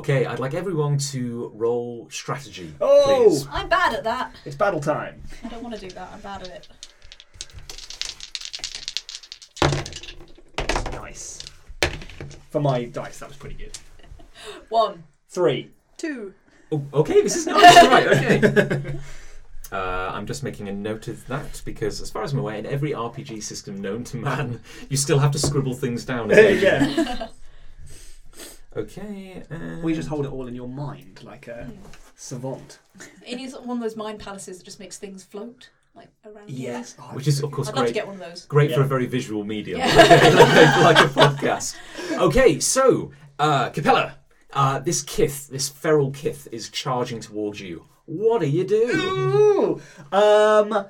Okay, I'd like everyone to roll strategy. Oh! please. I'm bad at that. It's battle time. I don't want to do that. I'm bad at it. Nice. For my dice, that was pretty good. One. Three. Two. Oh, okay, this is nice. right, okay. Uh, I'm just making a note of that because, as far as I'm aware, in every RPG system known to man, you still have to scribble things down. occasionally. yeah. Okay. And... We just hold it all in your mind like a Hmm. savant. It is one of those mind palaces that just makes things float like around. you. Yes. Oh, Which is, of course, I'd love to great. get one of those. Great for a very visual medium, Yeah. like, like a podcast. Okay, so uh, Capella, uh, this kith, this feral kith, is charging towards you. What do you do? Ooh. Um.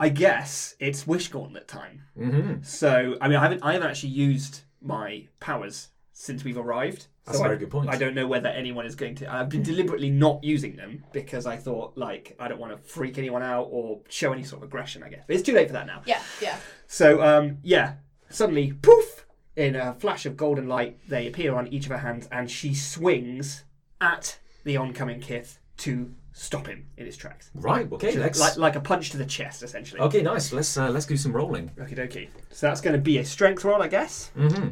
I guess it's wish gauntlet time. hmm So I mean, I haven't I haven't actually used my powers since we've arrived. That's so a very I, good point. I don't know whether anyone is going to. I've been deliberately not using them because I thought like I don't want to freak anyone out or show any sort of aggression. I guess but it's too late for that now. Yeah, yeah. So um, yeah, suddenly poof! In a flash of golden light, they appear on each of her hands, and she swings at the oncoming kith to stop him in his tracks. Right. Okay. So Let's. like, like a punch to the chest, essentially. Okay. Nice. Let's uh, let's do some rolling. Okie dokie. So that's going to be a strength roll, I guess. hmm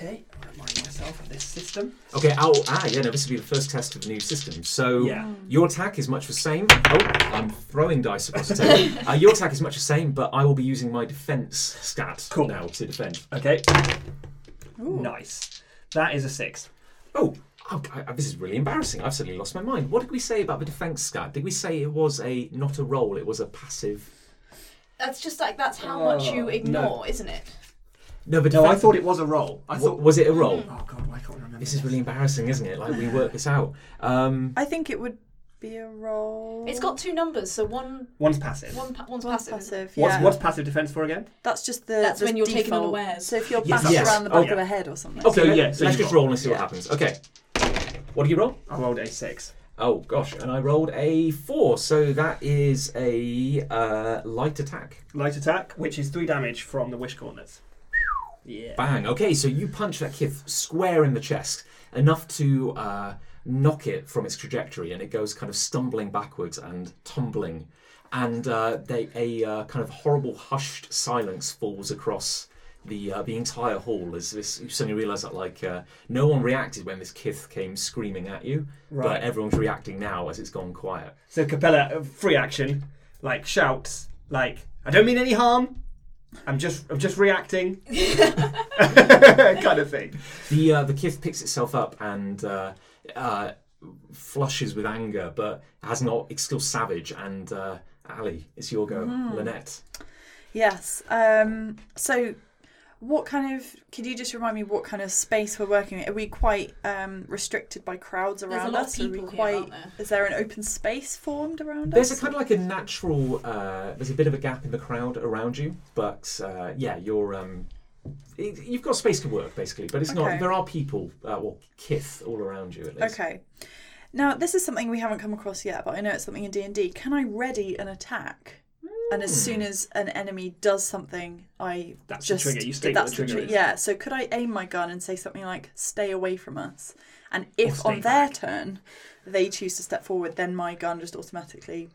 Okay, I'll remind myself of this system. Okay. Oh, ah, yeah. No, this will be the first test of the new system. So Yeah. your attack is much the same. Oh, I'm throwing dice across the table. uh, your attack is much the same, but I will be using my defense stat Cool. now to defend. Okay. Nice. That is a six. Oh, oh I, this is really embarrassing. I've suddenly lost my mind. What did we say about the defense stat? Did we say it was a not a roll? It was a passive. That's just like that's how much Oh, you no. ignore, isn't it? No, but No, I thought it was a roll. I Wa- thought. was it a roll? Oh god, why can't I remember? This is really embarrassing, isn't it? Like we work this out. Um, I think it would be a roll. It's got two numbers, so one One's passive. one pa- one's One's passive. isn't passive. What's, yeah. what's passive defense for again? That's just the. That's the when you're taken default. unawares. So if you're Yes, bashed yes. around the Oh, back yeah. of the head or something. okay, So, yeah, so let's just roll. roll and see what happens. Okay. What do you roll? I rolled a six. Oh gosh, and I rolled a four, so that is a uh, light attack. Light attack, which is three damage from the wish gauntlets. Yeah. Bang. Okay, so you punch that kith square in the chest, enough to uh, knock it from its trajectory, and it goes kind of stumbling backwards and tumbling, and uh, they, a uh, kind of horrible hushed silence falls across the uh, the entire hall as this you suddenly realise that like uh, no one reacted when this kith came screaming at you, but everyone's reacting now as it's gone quiet. So Capella, uh, free action, like shouts, like I don't mean any harm. I'm just, I'm just reacting, kind of thing. The uh, the kith picks itself up and uh, uh, flushes with anger, but has not. It's still savage. And uh, Ali, it's your go. Lynette. Yes. Um, so, what kind of? Could you just remind me what kind of space we're working in? Are we quite um, restricted by crowds There's a around lot of us? Are we people here, aren't there? Is there an open space formed around us? There's a kind of like a natural. Uh, there's a bit of a gap in the crowd around you, but uh, yeah, you're. Um, it, you've got space to work basically, but it's not. There are people, uh, well, kith all around you at least. Okay. Now this is something we haven't come across yet, but I know it's something in D and D. Can I ready an attack? And as soon as an enemy does something, I That's the just trigger. You state what that's the trigger tri- is. Yeah. So could I aim my gun and say something like "Stay away from us"? And if stay on their back. turn they choose to step forward, then my gun just automatically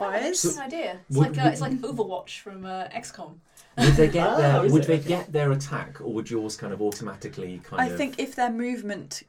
Oh, that's fires. an interesting idea. It's Would- like uh, it's like Overwatch from uh, XCOM. Would they get Oh, their is Would it? they get their attack, or would yours kind of automatically kind I of? think if their movement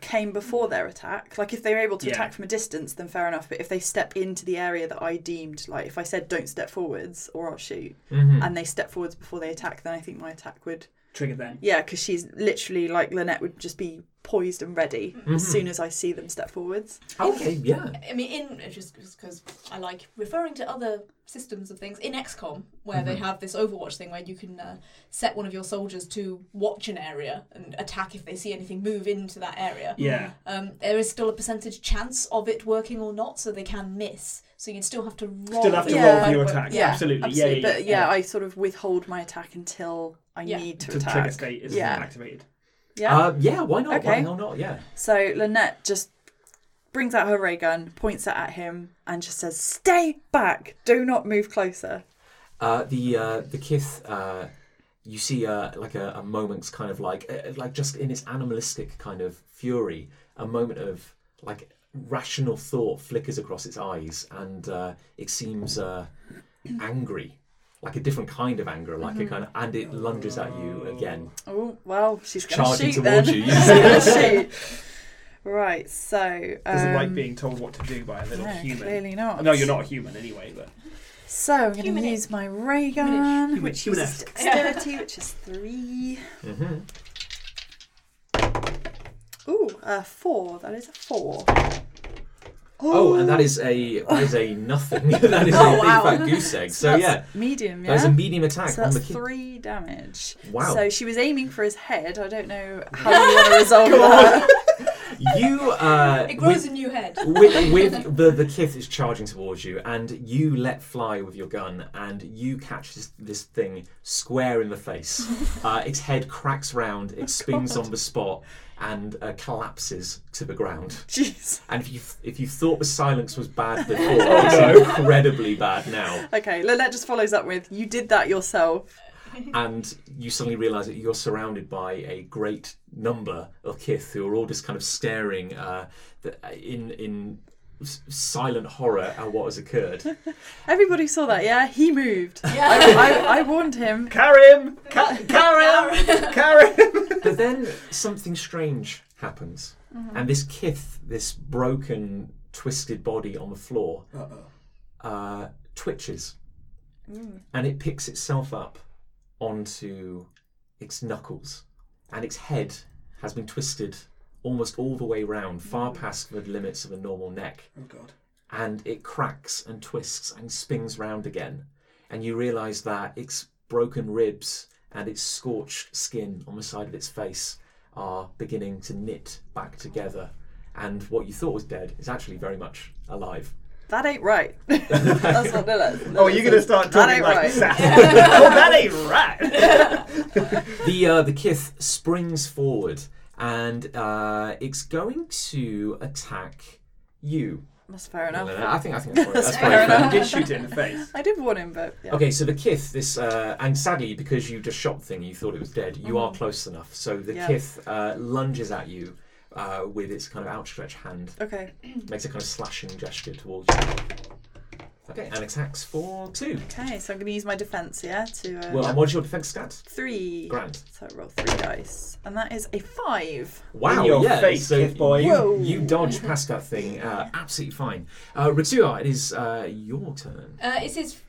came before their attack, like if they were able to Yeah. attack from a distance, then fair enough. But if they step into the area that I deemed, like if I said don't step forwards or I'll shoot, Mhm. and they step forwards before they attack, then I think my attack would, Trigger then. yeah, because she's literally like Lynette would just be poised and ready Mhm. as soon as I see them step forwards. Okay, yeah. I mean, in just because I like referring to other systems of things in XCOM, where they have this Overwatch thing where you can uh, set one of your soldiers to watch an area and attack if they see anything move into that area. Yeah. Um, there is still a percentage chance of it working or not, so they can miss. So you'd still have to roll. Still have to Yeah. roll for your attack. Yeah, absolutely. absolutely. Yeah, yeah, but yeah, I sort of withhold my attack until I Yeah. need to To trigger attack. state is Yeah. activated. Yeah. Uh, yeah, why not? Why Okay. the hell not? Yeah. So Lynette just brings out her ray gun, points it at him, and just says, "Stay back! Do not move closer." Uh, the uh, the kith uh, you see uh, like a, a moment's kind of like uh, like just in its animalistic kind of fury, a moment of like rational thought flickers across its eyes, and uh, it seems uh, angry, like a different kind of anger, like a kind of, and it lunges at you again. Oh well, she's gonna Charging shoot towards then. you. She's gonna shoot. Right, so Doesn't um, like being told what to do by a little no, human. clearly not. No, you're not a human anyway, but So I'm going to use my ray gun, Human- which humanesque. uses dexterity, which is three. hmm Ooh, a four. That is a four. Oh, and that is a that is a nothing. that is a Oh, big fat goose egg. So that's yeah, medium. Yeah. that is a medium attack so on that's the kid. three damage. Wow. So she was aiming for his head. I don't know how you want to resolve that. You uh, It grows with- a new head. with, with the the kith is charging towards you, and you let fly with your gun, and you catch this, this thing square in the face. Uh, its head cracks round, it spins on the spot, and uh, collapses to the ground. Jeez. And if you if you thought the silence was bad before, it's incredibly bad now. Okay, Lynette just follows up with, "You did that yourself." And you suddenly realise that you're surrounded by a great number of kith who are all just kind of staring uh, in in silent horror at what has occurred. Everybody saw that, yeah? He moved. Yeah. I, I, I warned him. carry him, Ca- carry him, carry him. But then something strange happens, Mm-hmm. and this kith, this broken, twisted body on the floor, uh, twitches, Mm. and it picks itself up onto its knuckles, and its head has been twisted almost all the way round, far Mm. past the limits of a normal neck, Oh god. and it cracks and twists and spins round again, and you realise that its broken ribs and its scorched skin on the side of its face are beginning to knit back together, and what you thought was dead is actually very much alive. That ain't right. That's what Lynette Oh, you're gonna start That talking ain't like right. sass. oh, that ain't right. the uh, the kith springs forward and uh, it's going to attack you. That's fair enough. I think I think that's, that's fair enough. fair. You did shoot it in the face. I did warn him, but yeah. Okay, so the kith, this, uh, and sadly, because you just shot the thing, you thought it was dead. You are close enough. So the Yeah. kith uh, lunges at you uh, with its kind of outstretched hand, Okay. makes a kind of slashing gesture towards you. Okay, and attacks for two. Okay, so I'm going to use my defense, yeah, to uh, Well, and what's your defense stat? three. Grand. So I roll three dice, and that is a five. Wow, In your yeah. face, so kith boy. You, Whoa. you dodge past that thing uh, absolutely fine. Uh, Ritsuya, it is uh, your turn. Uh, is his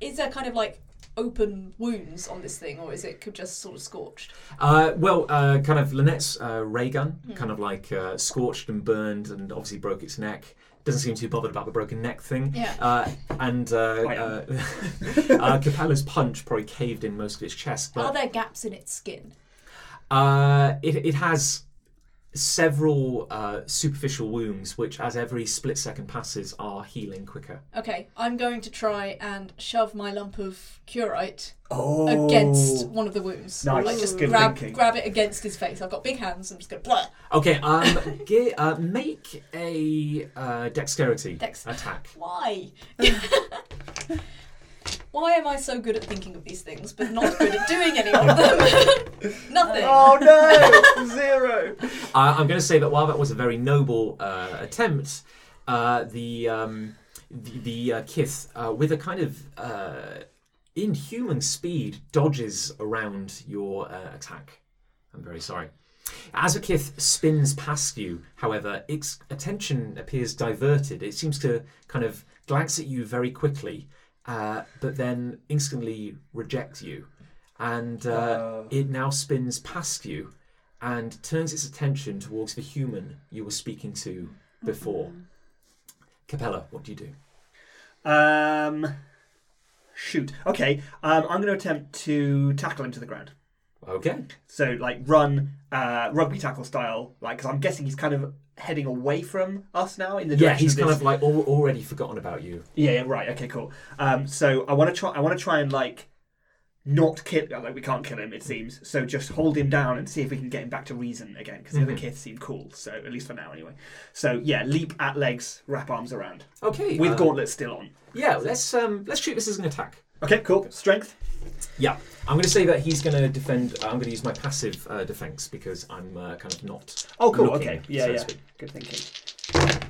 is there kind of like open wounds on this thing, or is it just sort of scorched? Uh, well, uh, kind of Lynette's uh, ray gun, kind of like uh, scorched and burned, and obviously broke its neck. Doesn't seem too bothered about the broken neck thing. Yeah. Uh, and uh, uh, uh, Capella's punch probably caved in most of its chest, But Are there gaps in its skin? uh, it, it has several uh, superficial wounds, which, as every split second passes, are healing quicker. Okay, I'm going to try and shove my lump of cruorite Oh. against one of the wounds. Nice. Like just Good grab thinking. grab it against his face. I've got big hands. I'm just going blah. Okay, um, ge- uh, make a uh, dexterity Dex- attack. Why? Why am I so good at thinking of these things, but not good at doing any of them? Nothing. Oh no! Zero. Uh, I'm going to say that while that was a very noble uh, attempt, uh, the um, the, the uh, kith, uh, with a kind of uh, inhuman speed, dodges around your uh, attack. I'm very sorry. As the kith spins past you, however, its attention appears diverted. It seems to kind of glance at you very quickly, uh, but then instantly reject you. And uh, Uh. it now spins past you and turns its attention towards the human you were speaking to before. Capella, what do you do? Um. Shoot. Okay. Um, I'm going to attempt to tackle him to the ground. Okay. So like run, uh, rugby tackle style. Like, because I'm guessing he's kind of heading away from us now in the Yeah, he's of kind of like al- already forgotten about you. Yeah, yeah, right. Okay, cool. Um, so I want to try. I want to try and like not kill. Like we can't kill him, it seems. So just hold him down and see if we can get him back to reason again. Because the other Mhm. kids seem cool. So at least for now, anyway. So yeah, leap at legs, wrap arms around Okay. with uh, gauntlets still on. Yeah, let's um let's treat this as an attack. Okay, cool. Strength. Yeah, I'm going to say that he's going to defend. I'm going to use my passive uh, defense because I'm uh, kind of not. Oh, cool. looking, okay. Yeah, so to yeah. speak. Good thinking.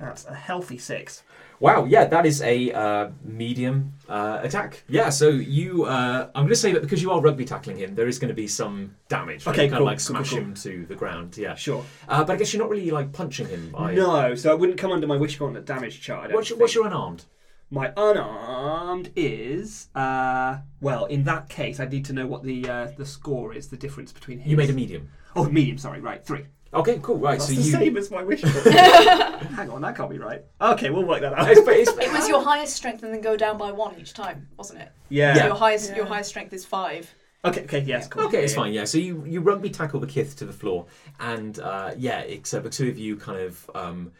That's a healthy six. Wow, yeah, that is a uh, medium uh, attack. Yeah, so you. Uh, I'm going to say that because you are rugby tackling him, there is going to be some damage. Okay, you kind cool, of like cool, smash cool. him to the ground. Yeah, Sure. uh, but I guess you're not really like punching him. By... No, so I wouldn't come under my wishbone damage chart. What's your, what's your unarmed? My unarmed is uh well in that case I need to know what the uh, the score is the difference between his. You made a medium. oh medium sorry right three Okay, cool. Right, that's so the you. same as my wish. Hang on that can't be right okay we'll work that out It's, it's, It was your highest strength and then go down by one each time, wasn't it? yeah, So your highest your highest strength is five. okay okay yes cool Okay, it's fine. Yeah, so you you rugby tackle the kith to the floor, and uh, yeah, except the two of you kind of um,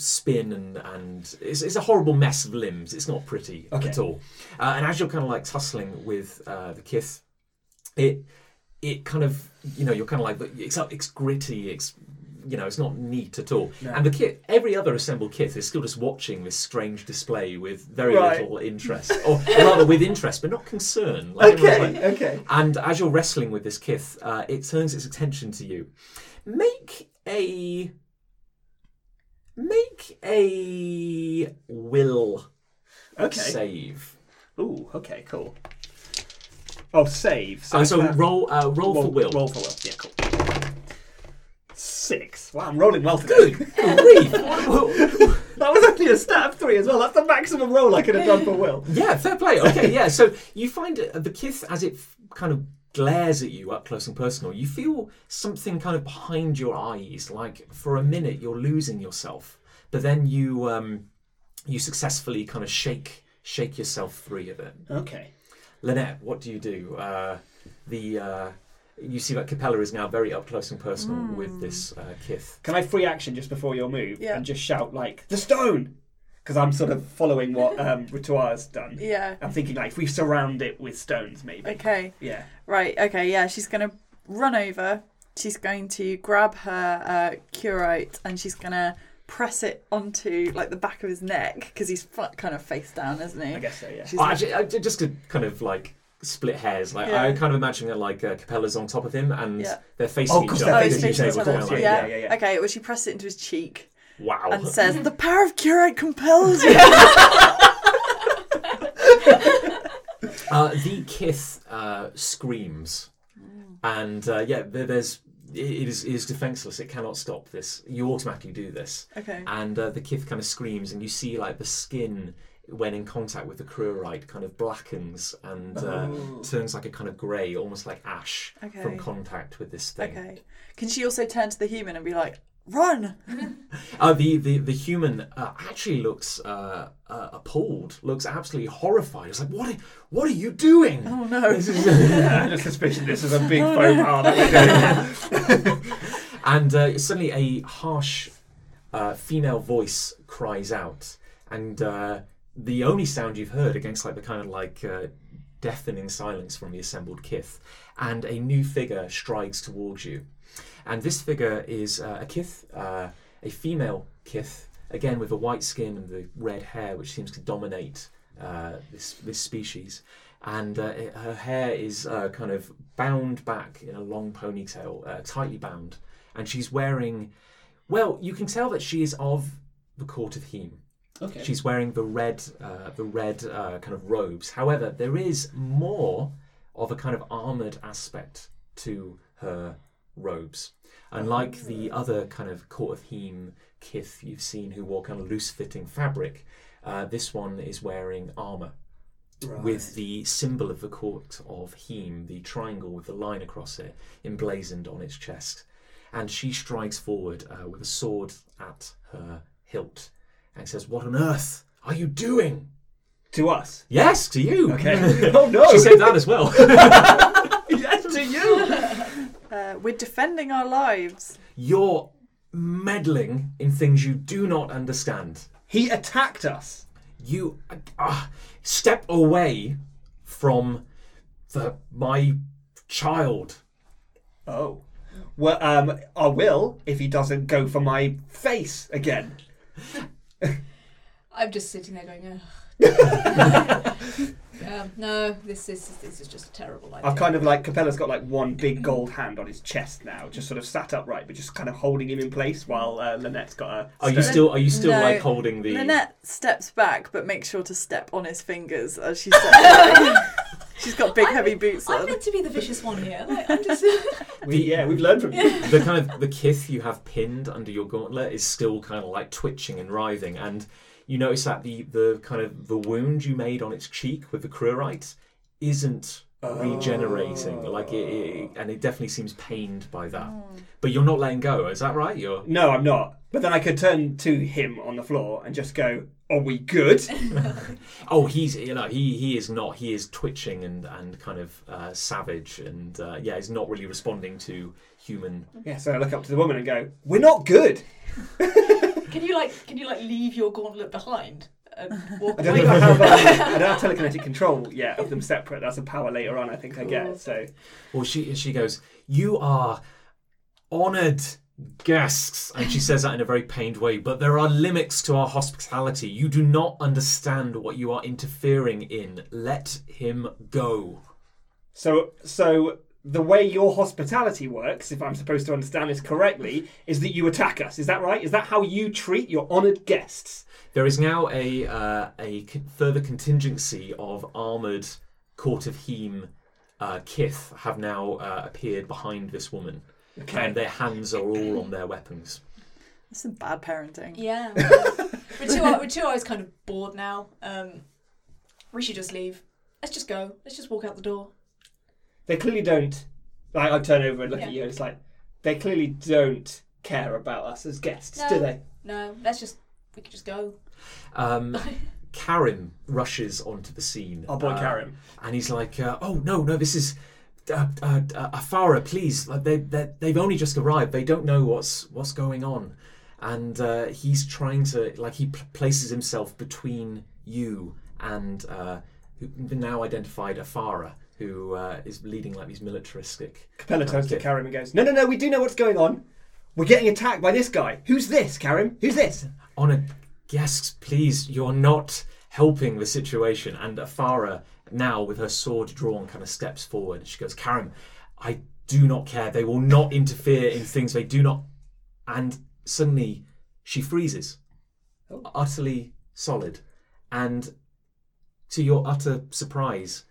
spin and and it's, it's a horrible mess of limbs. It's not pretty Okay. at all. Uh, and as you're kind of like tussling with uh, the kith, it it kind of you know you're kind of like it's it's gritty. It's you know it's not neat at all. No. And the kith, every other assembled kith is still just watching this strange display with very Right. little interest, or, or rather with interest but not concern. Like everyone's like, okay okay and as you're wrestling with this kith, uh, it turns its attention to you. Make a make a will okay save. ooh okay cool oh save So, so uh, roll uh, roll, for will. roll for will yeah cool six wow I'm rolling well today Good grief! that was only a stat of three as well that's the maximum roll I could have done for will yeah, fair play. Okay, yeah. So you find uh, the kith as it f- kind of glares at you up close and personal. You feel something kind of behind your eyes. Like for a minute, you're losing yourself, but then you um, you successfully kind of shake shake yourself free of it. okay Lynette, what do you do? Uh, the uh, you see that Capella is now very up close and personal with this uh, kith. Can I free action just before your move Yeah. and just shout like the stone? Because I'm sort of following what um, Rituar's done. Yeah. I'm thinking like if we surround it with stones, maybe. Okay. Yeah. Right. Okay. Yeah. She's gonna run over. She's going to grab her uh, curate and she's gonna press it onto like the back of his neck because he's fu- kind of face down, isn't he? I guess so. Yeah. She's Oh, like, actually, I, just to kind of like split hairs, like Yeah. I kind of imagine that like uh, Capella's on top of him and Yeah. they're facing Oh, each 'cause other. they're oh, facing each other, to of kind course, yeah, yeah, yeah, yeah. Okay. Well, she presses it into his cheek Wow. and says, "The power of curate compels you." Uh, the kith uh, screams, and uh, yeah, there, there's it is, it is defenseless. It cannot stop this. You automatically do this, okay. and uh, the kith kind of screams, and you see like the skin when in contact with the cruorite kind of blackens and uh, Oh. turns like a kind of grey, almost like ash Okay. from contact with this thing. Okay. Can she also turn to the human and be like, "Run"? Uh, the, the the human uh, actually looks uh, uh, appalled, looks absolutely horrified. It's like, what are, what are you doing? Oh no. This is- I had a suspicion this is a big faux pas that we're doing. and uh, suddenly a harsh uh, female voice cries out, and uh, the only sound you've heard against like the kind of like uh, deafening silence from the assembled kith, and a new figure strides towards you, and this figure is uh, a kith, uh, a female kith, again with the white skin and the red hair, which seems to dominate uh, this this species. And uh, it- her hair is uh, kind of bound back in a long ponytail, uh, tightly bound, and she's wearing, well, you can tell that she is of the court of Heme. Okay. She's wearing the red, uh, the red uh, kind of robes. However, there is more of a kind of armored aspect to her robes. Unlike the other kind of court of Heme kith you've seen who wore kind of loose-fitting fabric, uh, this one is wearing armor with the symbol of the court of Heme, the triangle with the line across it, emblazoned on its chest. And she strides forward uh, with a sword at her hilt and says, What on earth are you doing? to us. Yes, to you. Okay. oh no. she said that as well. yes to you. Uh, we're defending our lives. You're meddling in things you do not understand. He attacked us. You uh, step away from the my child. Oh. Well, um, I will if he doesn't go for my face again. I'm just sitting there going, Ugh, Um, no, this is this is just a terrible idea. I've kind of like Capella's got like one big gold hand on his chest now, just sort of sat upright, but just kind of holding him in place while uh, Lynette's got a. Are you stone. still are you still No. like holding the Lynette steps back, but makes sure to step on his fingers as she steps back. She's got big, I'm- heavy boots I'm on. meant to be the vicious one here. Like, I'm just. We, yeah, we've learned from you. the kind of the kith you have pinned under your gauntlet is still kind of like twitching and writhing, and you notice that the the kind of the wound you made on its cheek with the cruorite isn't regenerating, like it, it, and it definitely seems pained by that. But you're not letting go, is that right? You're No, I'm not. But then I could turn to him on the floor and just go, "Are we good?" oh, he's you know he he is not. He is twitching and and kind of uh, savage, and uh, yeah, he's not really responding to human. yeah. So I look up to the woman and go, "We're not good." Can you like can you like leave your gauntlet behind and walk I don't away? think I. I don't have telekinetic control yet of them separate. That's a power later on. I think I get. So Well, she she goes, "You are honoured guests," and she says that in a very pained way. But there are limits to our hospitality. You do not understand what you are interfering in. Let him go. So, so the way your hospitality works, if I'm supposed to understand this correctly, is that you attack us. Is that right? Is that how you treat your honoured guests? There is now a uh, a further contingency of armoured court of Heme uh, kith have now uh, appeared behind this woman, Okay. and their hands are all on their weapons. That's some bad parenting. Yeah. we're two we're two hours kind of bored now. Um, we should just leave. Let's just go. Let's just walk out the door. They clearly don't. Like, I turn over and look at you, and it's like they clearly don't care about us as guests, do No. they? No, let's just we could just go. Um, Karim rushes onto the scene. Our boy uh, Karim. and he's like, uh, "Oh no, no, this is uh, uh, uh, Afara, please. Like they, they they've only just arrived. They don't know what's what's going on." And uh, he's trying to like he pl- places himself between you and uh, who the now identified Afara, who uh, is leading like these militaristic. Capella turns to Karim and goes, "No, no, no. We do know what's going on. We're getting attacked by this guy. Who's this, Karim? Who's this?" Honored guests, please, you're not helping the situation. And Afara, now with her sword drawn, kind of steps forward. She goes, Karim, I do not care. They will not interfere in things they do not. And suddenly she freezes, Oh. utterly solid. And to your utter surprise,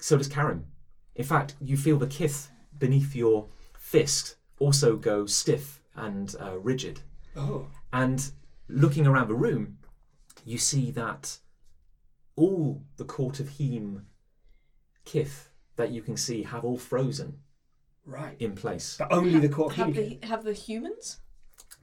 so does Karim. In fact, you feel the kith beneath your fist also go stiff and uh, rigid. Oh. And looking around the room, you see that all the court of Heme kith that you can see have all frozen Right. in place. But only the court have communicate. the have the humans.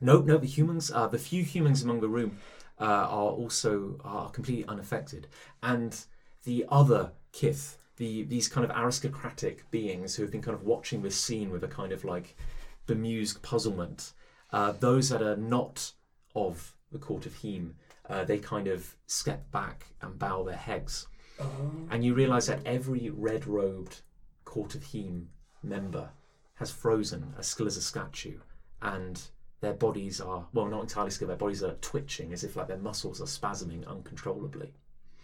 No, no, the humans, uh, the few humans among the room uh, are also are completely unaffected, and the other kith, the these kind of aristocratic beings who have been kind of watching this scene with a kind of like bemused puzzlement, uh, those that are not of the court of Heme, uh, they kind of step back and bow their heads, and you realise that every red-robed court of Heme member has frozen as still as a statue, and their bodies are well not entirely still their bodies are twitching as if like their muscles are spasming uncontrollably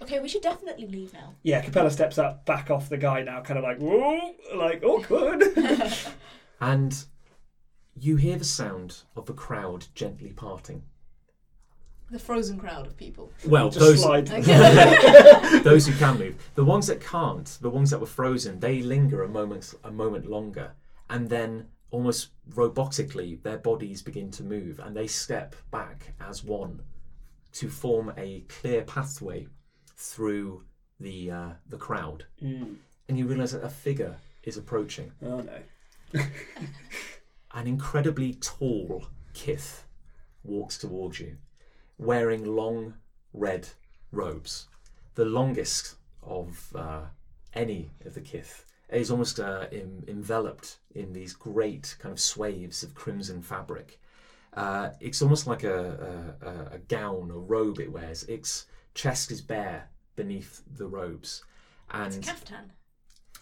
Okay, we should definitely leave now. Yeah, Capella steps up, back off the guy now, kind of like, whoa, like awkward. and you hear the sound of the crowd gently parting The frozen crowd of people. well Just those slide. Those who can move the ones that can't the ones that were frozen they linger a moment a moment longer and then almost robotically their bodies begin to move and they step back as one to form a clear pathway through the uh, the crowd Mm. and you realize that a figure is approaching Oh no. an incredibly tall kith walks towards you, wearing long red robes, the longest of uh, any of the kith. Is almost uh, em- enveloped in these great kind of swaths of crimson fabric. Uh, it's almost like a, a, a- a gown, a robe it wears. Its chest is bare beneath the robes, It's a and caftan.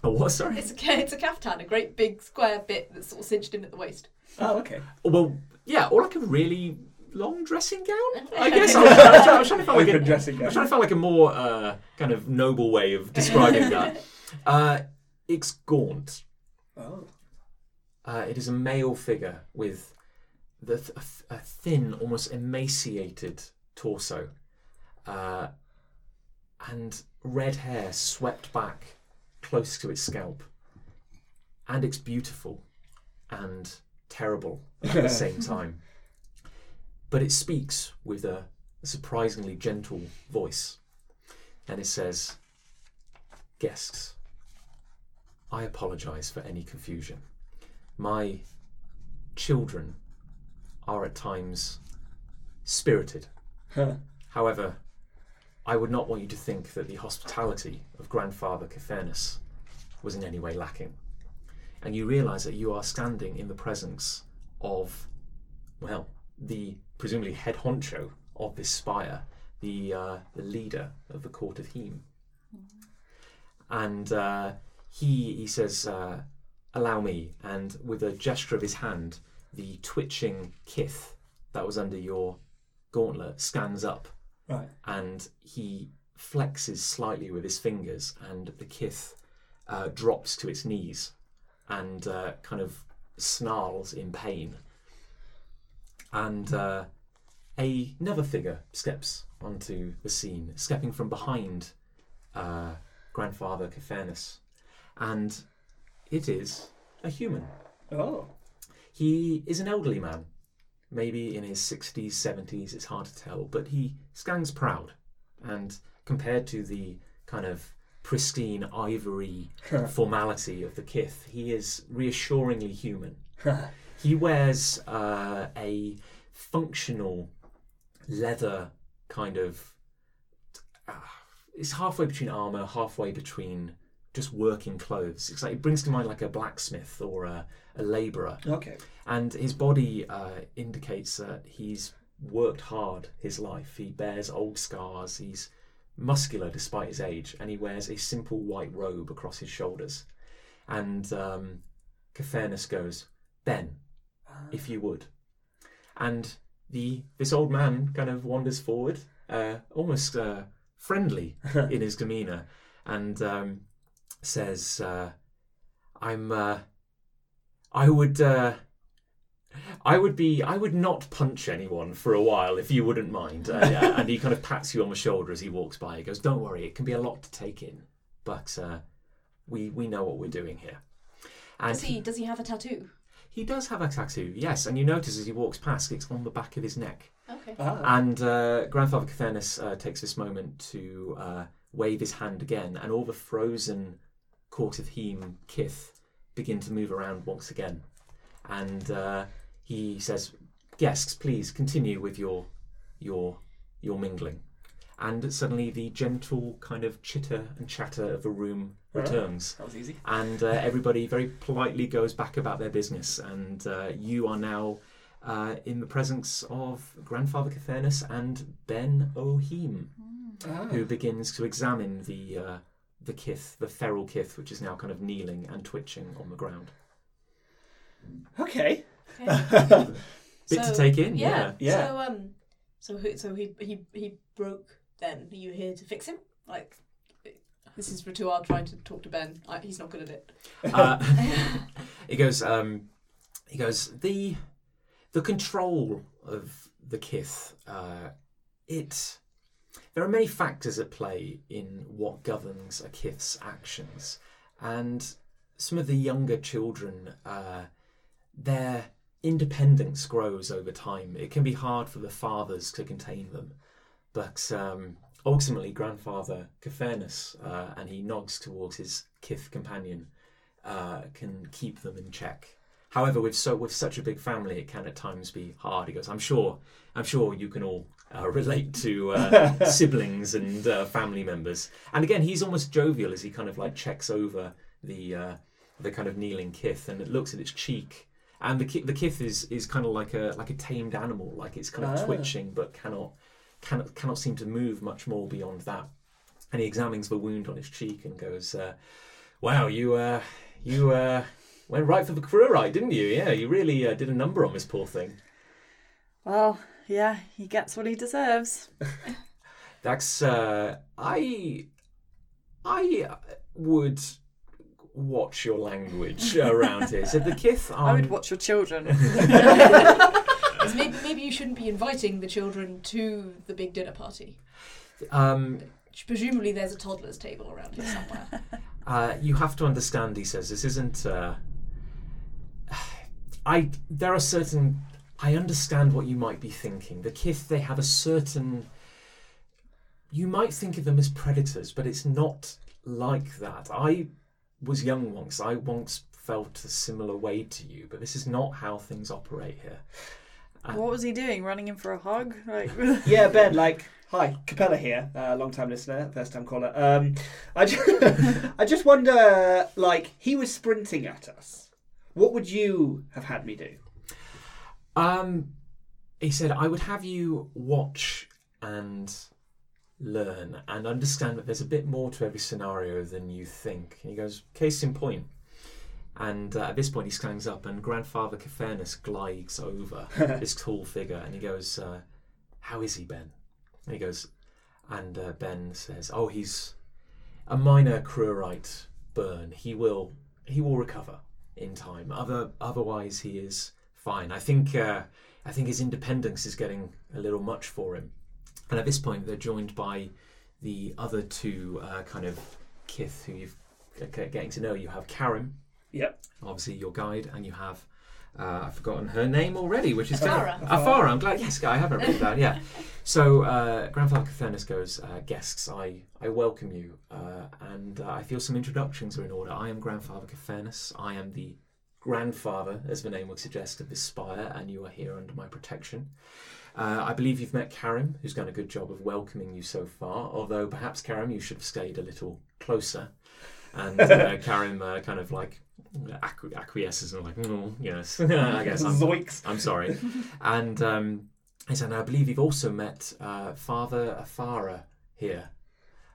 oh, what? Sorry. It's a ca- it's a caftan, a great big square bit that's sort of cinched in at the waist. Oh, okay. Well, yeah, or like a really long dressing gown. I guess I was, I was trying, I was trying to find like Open a, dressing gown. I was trying to find like a more uh, kind of noble way of describing that. Uh, it's gaunt. Oh. Uh, it is a male figure with the th- a, th- a thin, almost emaciated torso, uh, and red hair swept back close to its scalp. And it's beautiful and terrible at the same time. But it speaks with a, a surprisingly gentle voice. And it says, Guests, I apologize for any confusion. My children are at times spirited. However, I would not want you to think that the hospitality of grandfather Caphernus was in any way lacking. And you realize that you are standing in the presence of, well, the presumably head honcho of this spire, the, uh, the leader of the court of Heme. And uh, he, he says, uh, Allow me. And with a gesture of his hand, the twitching kith that was under your gauntlet stands up Right. and he flexes slightly with his fingers, and the kith uh, drops to its knees and uh, kind of snarls in pain. And uh, a- another figure steps onto the scene, stepping from behind uh, grandfather Caphernus, and it is a human. Oh. He is an elderly man, maybe in his 60s, 70s, it's hard to tell, but he stands proud. And compared to the kind of pristine ivory formality of the kith, he is reassuringly human. He wears uh, a functional leather kind of. Uh, it's halfway between armor, halfway between just working clothes. It's like it brings to mind like a blacksmith or a, a labourer okay. and his body uh, indicates that he's worked hard his life. He bears old scars. He's muscular despite his age, and he wears a simple white robe across his shoulders. And um, goes, "Ben, if you would," and the this old man kind of wanders forward, uh, almost uh, friendly in his demeanour, and um, says, uh, "I'm." Uh, I would. Uh, I would be. I would not punch anyone for a while if you wouldn't mind. Uh, yeah, and he kind of pats you on the shoulder as he walks by. He goes, "Don't worry. It can be a lot to take in, but uh, we we know what we're doing here." And Does he does he have a tattoo? he does have a tattoo, yes. And you notice as he walks past, it's on the back of his neck. Okay. Ah. And uh, Grandfather Cathernus uh, takes this moment to uh, wave his hand again, and all the frozen court of Heme kith begin to move around once again. And uh, he says, "Guests, please continue with your your your mingling." And suddenly, the gentle kind of chitter and chatter of the room returns That was easy. and uh, everybody very politely goes back about their business. And uh, you are now uh, in the presence of Grandfather Cathernus and Ben O'Heem, Ah. who begins to examine the uh, the kith, the feral kith, which is now kind of kneeling and twitching on the ground. Okay. okay. Bit to take in, Yeah. yeah. Yeah. So um, so he, so he he he broke. Then are you here to fix him? Like, this is Ratuar trying to talk to Ben. I, he's not good at it. Uh, he goes. Um, he goes. The the control of the kith. Uh, it. There are many factors at play in what governs a kith's actions, and some of the younger children, uh, their independence grows over time. It can be hard for the fathers to contain them, but um, ultimately, grandfather Caphernus, uh, and he nods towards his kith companion, uh, can keep them in check. However, with so with such a big family, it can at times be hard. He goes, "I'm sure, I'm sure you can all uh, relate to uh, siblings and uh, family members." And again, he's almost jovial as he kind of like checks over the uh, the kind of kneeling kith and it looks at its cheek. And the ki- the kith is is kind of like a like a tamed animal, like it's kind of Ah. twitching but cannot cannot cannot seem to move much more beyond that. And he examines the wound on its cheek and goes, uh, "Wow, you uh, you uh, went right for the cruorite, didn't you? Yeah, you really uh, did a number on this poor thing." Well, yeah, he gets what he deserves. That's uh, I I would watch your language around here. So the Kith I would watch your children. Because maybe, maybe you shouldn't be inviting the children to the big dinner party. um, Presumably, there's a toddler's table around here somewhere. Uh, you have to understand, he says, this isn't. Uh, I. There are certain. I understand what you might be thinking. The Kith, they have a certain. You might think of them as predators, but it's not like that. I was young once. I once felt a similar way to you, but this is not how things operate here. Uh, what was he doing? Running in for a hug? Like, Yeah, Ben, like, hi, Capella here, uh, long time listener, first time caller. Um, I, just, I just wonder, like, he was sprinting at us. What would you have had me do? Um, he said, I would have you watch and learn and understand that there's a bit more to every scenario than you think. And he goes, case in point. And uh, at this point, he stands up, and Grandfather Cafairnus glides over this tall figure, and he goes, uh, "How is he, Ben?" And he goes, and uh, Ben says, "Oh, he's a minor cruorite burn. He will, he will recover in time. Other, otherwise, he is fine. I think, uh, I think his independence is getting a little much for him." And at this point, they're joined by the other two uh, kind of kith who you've g- getting to know. You have Karim, Yep. obviously your guide, and you have uh, I've forgotten her name already, which is Afara. good. Afara. I'm glad. Yes, I have it written down. Yeah. So uh, Grandfather Cathernus goes, uh, guests, I I welcome you, uh, and uh, I feel some introductions are in order. I am Grandfather Cathernus. I am the grandfather, as the name would suggest, of this spire, and you are here under my protection. Uh, I believe you've met Karim, who's done a good job of welcoming you so far. Although perhaps Karim, you should have stayed a little closer. And uh, Karim uh, kind of like acqu- acquiesces and like, mm, yes, I guess I'm, Zoinks. I'm sorry. and um, he said, I believe you've also met uh, Father Afara here,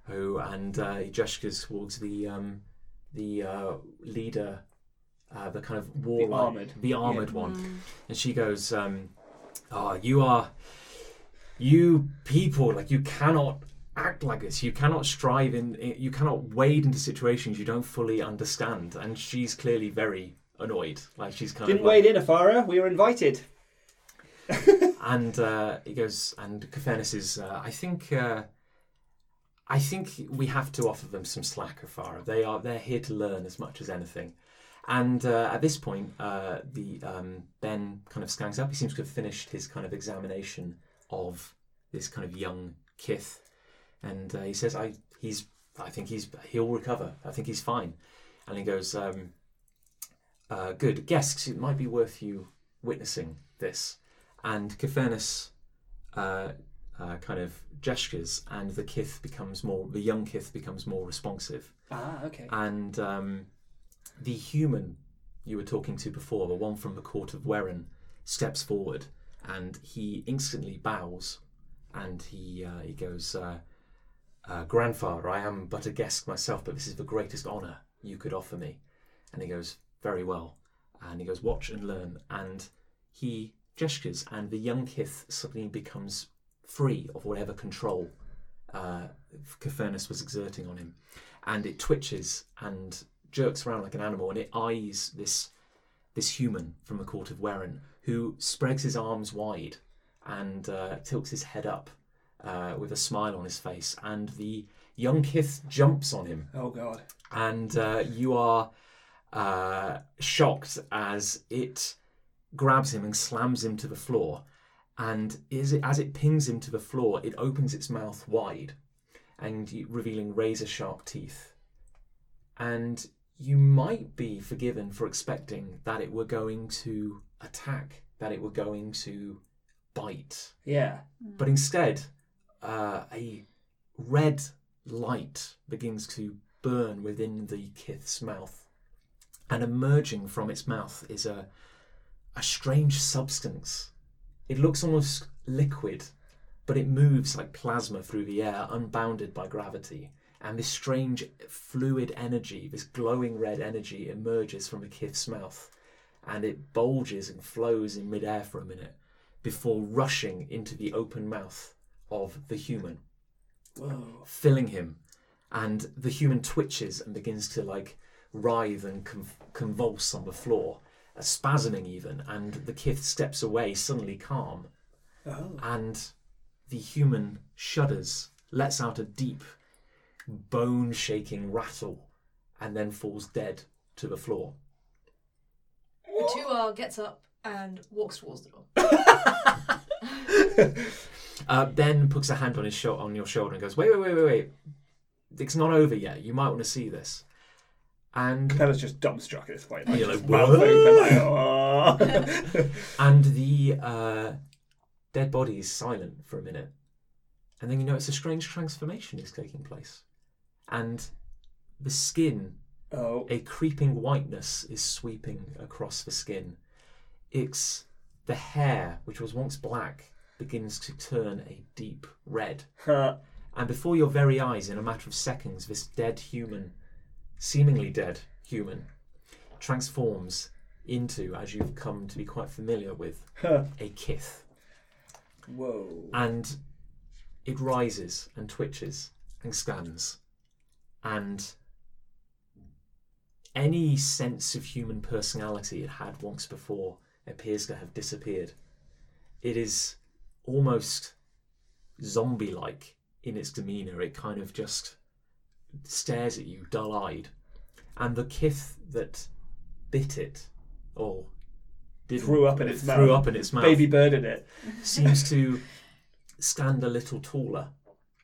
who and uh, he gestures towards the um, the uh, leader, uh, the kind of warlike, armoured. the armored Yeah. one, and she goes, um, "Oh, you are, you people like you cannot." Act like this. You cannot strive in. You cannot wade into situations you don't fully understand. And she's clearly very annoyed. Like she's kind Didn't of like, wade in, Afara. We were invited. and uh, he goes, and Cafairnus is, uh, I think, uh, I think we have to offer them some slack, Afara. They are, they're here to learn as much as anything. And uh, at this point, uh, the um, Ben kind of scans up. He seems to have finished his kind of examination of this kind of young kith, and uh, he says, "I, he's, I think he's, he'll recover. I think he's fine." And he goes, um, uh, "Good, guests. It might be worth you witnessing this." and Cafairnus uh, uh, kind of gestures, and the kith becomes more, the young kith becomes more responsive, Ah, okay. and um, the human you were talking to before, the one from the court of Werin, steps forward, and he instantly bows, and he uh, he goes, uh, uh, "Grandfather, I am but a guest myself, but this is the greatest honour you could offer me," and he goes, "Very well," and he goes, "Watch and learn," and he gestures, and the young kith suddenly becomes free of whatever control uh, was exerting on him, and it twitches and jerks around like an animal, and it eyes this this human from the court of Werin, who spreads his arms wide and uh, tilts his head up uh, with a smile on his face, and the young kith jumps on him Oh God. and uh, you are uh, shocked as it grabs him and slams him to the floor. And is it, as it pings him to the floor, it opens its mouth wide, and revealing razor sharp teeth. And you might be forgiven for expecting that it were going to attack, that it were going to bite. Yeah. But instead, uh, a red light begins to burn within the kith's mouth, and emerging from its mouth is a a strange substance. It looks almost liquid, but it moves like plasma through the air, unbounded by gravity. And this strange fluid energy, this glowing red energy, emerges from the kith's mouth, and it bulges and flows in midair for a minute before rushing into the open mouth of the human, Whoa. filling him. And the human twitches and begins to like writhe and con- convulse on the floor, uh, spasming even. And the kith steps away, suddenly calm. Oh. And the human shudders, lets out a deep, bone shaking rattle, and then falls dead to the floor. Tua gets up and walks towards the door. Uh, ben puts a hand on his sho- on your shoulder and goes, "Wait, wait, wait, wait, wait! It's not over yet. You might want to see this." And Capella's just dumbstruck at this point. Like, You're like, mouth "What?" open, like, "Oh." and the uh, dead body is silent for a minute, and then you notice a strange transformation is taking place, and the skin, oh. a creeping whiteness, is sweeping across the skin. It's the hair, which was once black, begins to turn a deep red. And before your very eyes, in a matter of seconds, this dead human, seemingly dead human, transforms into, as you've come to be quite familiar with, a kith. Whoa. And it rises and twitches and scans. And any sense of human personality it had once before appears to have disappeared. It is almost zombie like in its demeanour. It kind of just stares at you dull eyed. And the kith that bit it, or did Threw up in its threw mouth. up in its mouth, Baby bird in it. seems to stand a little taller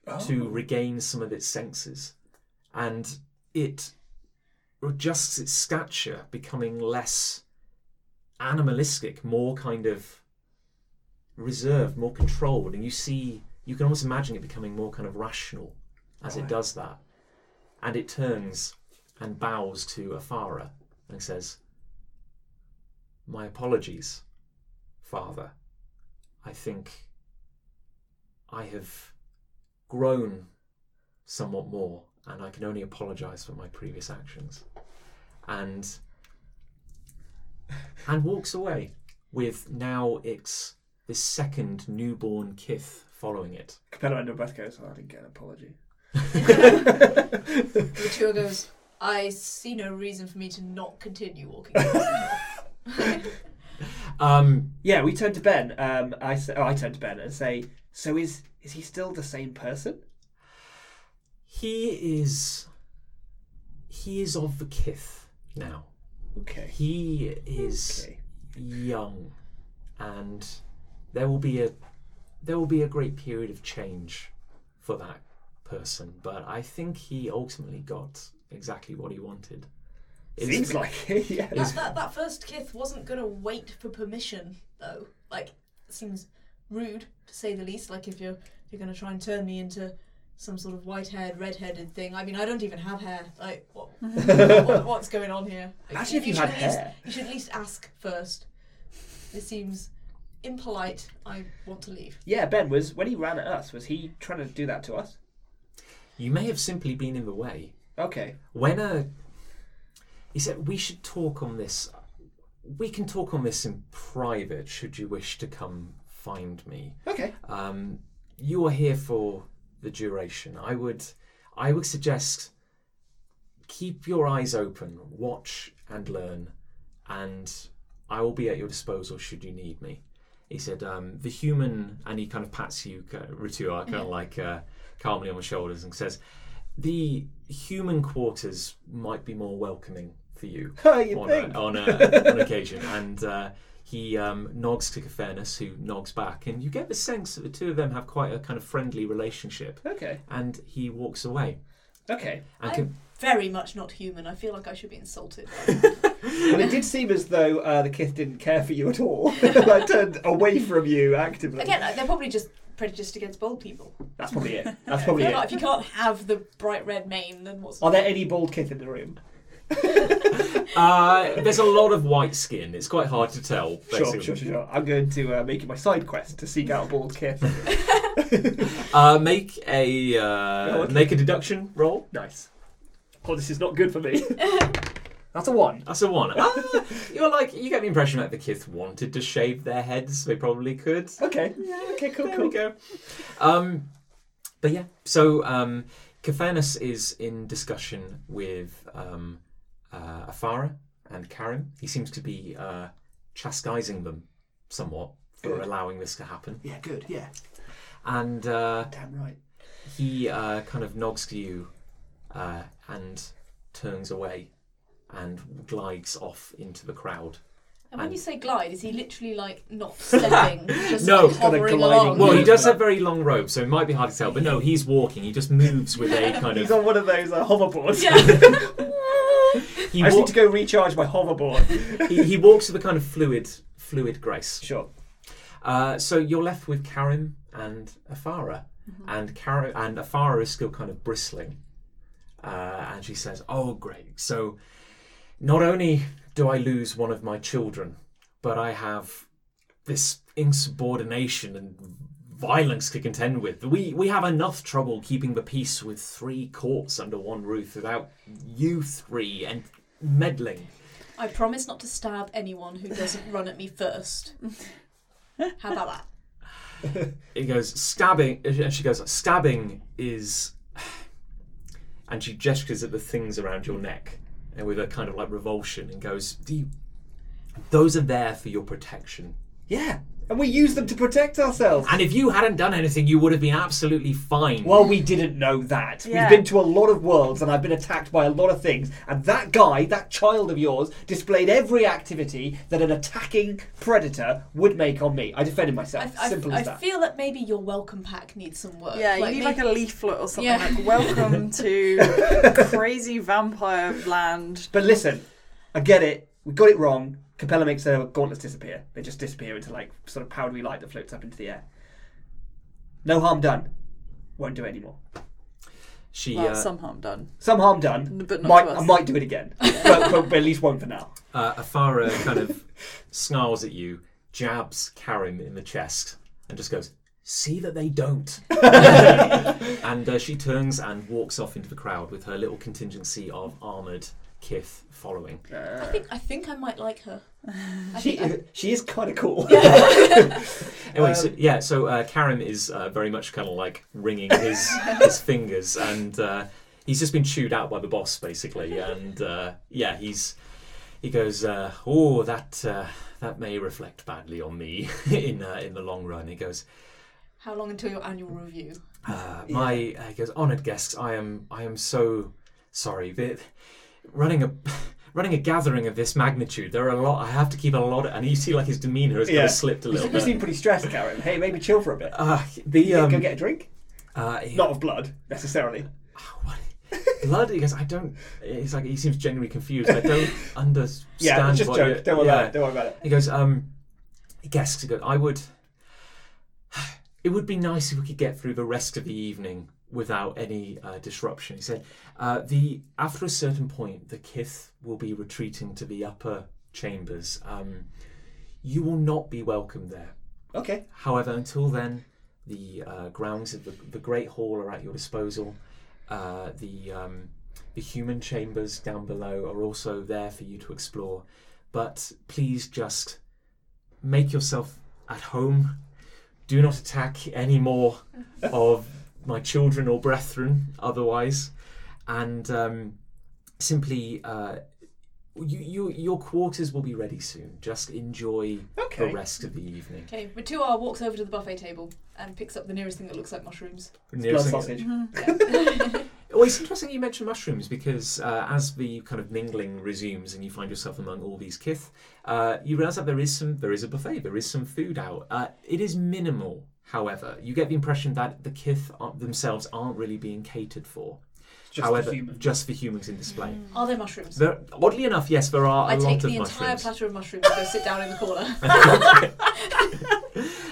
oh. to Oh. regain some of its senses. And it adjusts its stature, becoming less animalistic, more kind of reserved, more controlled. And you see, you can almost imagine it becoming more kind of rational as it does that. And it turns and bows to Afara and says, My apologies, Father. I think I have grown somewhat more, and I can only apologise for my previous actions. And and walks away with now it's this second newborn kith following it. Capella under breath goes, oh, I didn't get an apology. Tua goes, I see no reason for me to not continue walking. towards the door." Um, Yeah, we turn to Ben. Um, I say, oh, I turn to Ben and say, so is is he still the same person? He is he is of the kith now. Okay. He is Okay. young, and there will be a there will be a great period of change for that person. But I think he ultimately got exactly what he wanted. It Seems like it, yeah. that, that, that first kith wasn't going to wait for permission, though. Like, it seems rude, to say the least. Like, if you're, if you're going to try and turn me into some sort of white haired, red headed thing. I mean, I don't even have hair. Like, what, what, what's going on here? Like, Imagine if you should had at least- You should at least ask first. It seems impolite. I want to leave. Yeah, Ben was when he ran at us. Was he trying to do that to us? You may have simply been in the way. Okay. When a he said we should talk on this. We can talk on this in private. Should you wish to come find me? Okay. Um, you are here for the duration. I would, I would suggest keep your eyes open, watch and learn, and I will be at your disposal should you need me. He said, um, the human, and he kind of pats you, Ritua, kind of like uh, calmly on the shoulders, and says, the human quarters might be more welcoming for you you on, think? a, on, a, on occasion. And uh, he um, nods to Fairness, who nogs back, and you get the sense that the two of them have quite a kind of friendly relationship. Okay. And he walks away. Okay. And I'm can, very much not human. I feel like I should be insulted. Well, it did seem as though uh, the Kith didn't care for you at all. like turned away from you actively. Again, they're probably just prejudiced against bald people. That's probably it. That's probably If it. not- If you can't have the bright red mane, then what's Are there any bald Kith in the room? Uh, there's a lot of white skin. It's quite hard to tell. Sure, basically. sure, sure, sure. I'm going to uh, make it my side quest to seek out a bald Kith. Uh, make a uh, Oh, okay. make a deduction roll. nice. Oh, this is not good for me. That's a one. That's a one. Ah, you're like you get the impression that the Kith wanted to shave their heads. They probably could. Okay. Yeah, Okay. Cool. there Cool. we go. Um, but yeah, so um, Caphanus is in discussion with um, uh, Afara and Karim. He seems to be uh, chastising them somewhat for Good. allowing this to happen, Yeah. Good. Yeah. and uh, Damn right. he uh, kind of nods to you uh, and turns away and glides off into the crowd. And when And- you say glide, is he literally like not stepping, just No, like he's got a hovering gliding along? Well, he does have very long robes, so it might be hard to tell. But no, he's walking. He just moves with a kind of He's of. on one of those uh, hoverboards. Yeah. He, I just wa- need to go recharge my hoverboard. he, he walks with a kind of fluid, fluid grace. sure. Uh, so you're left with Karim and Afara, and Karim and Afara is still kind of bristling, uh, and she says, "Oh, great! So not only do I lose one of my children, but I have this insubordination and violence to contend with. We we have enough trouble keeping the peace with three courts under one roof without you three and meddling." I promise not to stab anyone who doesn't run at me first. How about that? it goes stabbing and she goes stabbing is and she gestures at the things around your neck and with a kind of like revulsion and goes do you those are there for your protection Yeah. And we use them to protect ourselves. and if you hadn't done anything you would have been absolutely fine Well, we didn't know that. Yeah. We've been to a lot of worlds and I've been attacked by a lot of things. And that guy, that child of yours, displayed every activity that an attacking predator would make on me. I defended myself. I, Simple I as that. feel that maybe your welcome pack needs some work. Yeah, you Like, need maybe- like a leaflet or something Yeah. like "Welcome to crazy vampire land." But listen, I get it. We got it wrong. Capella makes their gauntlets disappear. They just disappear into like sort of powdery light that floats up into the air. No harm done. Won't do it anymore. she Well, uh, some harm done, Some harm done. but not Might, to us. I might do it again, but, but, but at least one for now. uh, Afara kind of snarls at you jabs Karim in the chest and just goes see that they don't and uh, she turns and walks off into the crowd with her little contingency of armored kith following I think I think I might like her. I She, think I- she is kind of cool. Anyway, so Um, yeah, so uh, Karim is uh, very much kind of like wringing his his fingers, and uh, he's just been chewed out by the boss basically, and uh, yeah, he's he goes, uh, oh, that uh, that may reflect badly on me in uh, in the long run. He goes, How long until your annual review? uh, my uh, he goes, honoured guests, I am I am so sorry. The, running a running a gathering of this magnitude, there are a lot. I have to keep a lot, of, and you see like his demeanour has kind of slipped a little you bit. seem pretty stressed, Karim. Hey, maybe chill for a bit. Uh, the Yeah, um, go get a drink. uh, he- Not of blood, necessarily. what? Blood? He goes, I don't. It's like he seems genuinely confused. I don't understand. Yeah, just what joke. you're- Don't worry yeah. about it. Don't worry about it. He goes, um, guess he goes, I would. It would be nice if we could get through the rest of the evening without any uh, disruption. He said, uh, the after a certain point, the Kith will be retreating to the upper chambers. Um, you will not be welcome there. Okay. However, until then, the uh, grounds of the, the Great Hall are at your disposal. Uh, the um, the human chambers down below are also there for you to explore. But please just make yourself at home. Do not attack any more of my children or brethren otherwise. And um, simply, uh, you, you, your quarters will be ready soon. Just enjoy Okay. the rest of the evening. Okay, Matua walks over to the buffet table and picks up the nearest thing that looks like mushrooms. Blood Nearest thing- sausage. Yeah. Well, it's interesting you mentioned mushrooms because uh, as the kind of mingling resumes and you find yourself among all these kith, uh, you realise that there is some there is a buffet, there is some food out. Uh, it is minimal, however. You get the impression that the kith are, themselves aren't really being catered for. Just however, for just for humans in display. Are there mushrooms? There, oddly enough, yes, there are a I lot take of the entire mushrooms. platter of mushrooms and go sit down in the corner.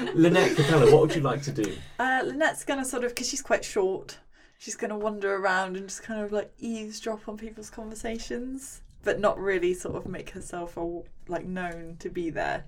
Lynette Capella, what would you like to do? Uh, Lynette's gonna sort of, because she's quite short, she's gonna wander around and just kind of like eavesdrop on people's conversations, but not really sort of make herself all, like known to be there.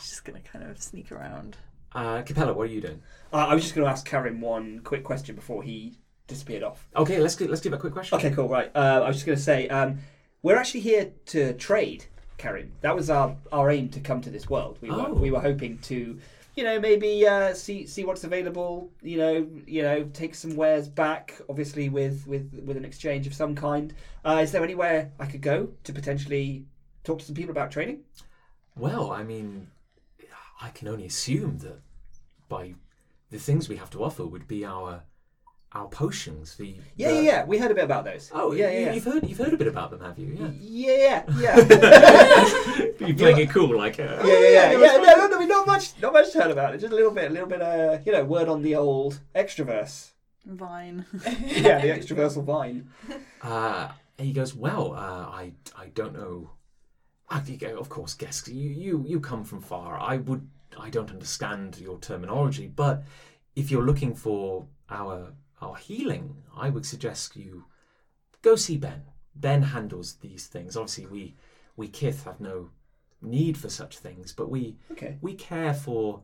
She's just gonna kind of sneak around. Uh, Capella, what are you doing? Uh, I was just going to ask Karim one quick question before he disappeared off. Okay, let's let's give a quick question. Okay, cool. Right. Uh, I was just going to say, um, we're actually here to trade, Karim. That was our, our aim to come to this world. We were Oh. we were hoping to, you know, maybe uh, see see what's available. You know, you know, take some wares back. Obviously, with with with an exchange of some kind. Uh, is there anywhere I could go to potentially talk to some people about trading? Well, I mean, I can only assume that by the things we have to offer would be our our potions. The Yeah, the- yeah, yeah. We heard a bit about those. Oh, yeah, yeah, yeah. You've heard you've heard a bit about them, have you? Yeah. Yeah, yeah, yeah. You're playing it cool, like. Uh, Yeah, yeah, yeah. yeah no, no, no, not much, not much heard about it. Just a little bit, a little bit. Uh, you know, word on the old extraverse. Vine. Yeah, the extraversal vine. Uh, he goes, well, uh, I I don't know. I think, uh, of course, guess you, you you come from far. I would I don't understand your terminology, but if you're looking for our our healing, I would suggest you go see Ben. Ben handles these things. Obviously, we we Kith have no need for such things, but we Okay. we care for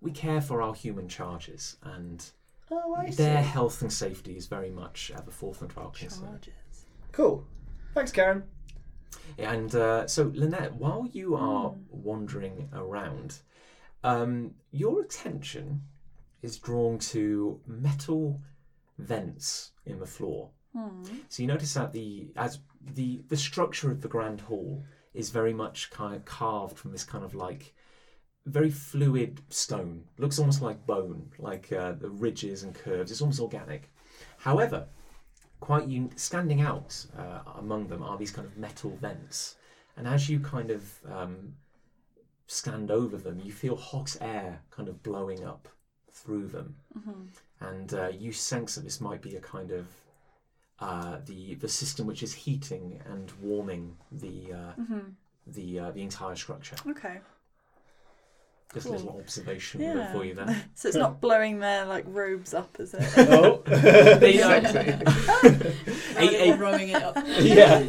we care for our human charges and Oh, I see. their health and safety is very much at the forefront of our concern. Charges. Cool. Thanks, Karim. And uh, so, Lynette, while you are wandering around, um, your attention is drawn to metal vents in the floor. Hmm. So you notice that the as the the structure of the grand hall is very much kind of carved from this kind of like very fluid stone. Looks almost like bone, like uh, the ridges and curves. It's almost organic. However, quite un- standing out uh, among them are these kind of metal vents, and as you kind of um, stand over them, you feel hot air kind of blowing up through them, and uh, you sense that this might be a kind of uh, the the system which is heating and warming the uh, the uh, the entire structure. Okay. Just a little observation Yeah. for you there. So it's not blowing their like robes up, is it? Oh, They, uh, A- a- it up. yeah.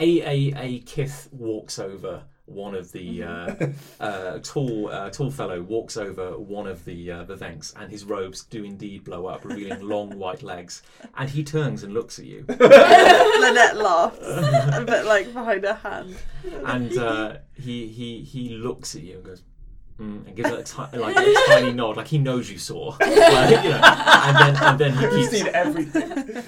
A, a, a kith walks over one of the uh, uh, tall uh, tall fellow walks over one of the uh, the vents and his robes do indeed blow up revealing long white legs and he turns and looks at you Lynette laughs, but like behind her hand. and uh, he he he looks at you and goes mm, and gives it a ti- like a tiny nod like he knows you saw like, you know, and then and then he keeps seen everything.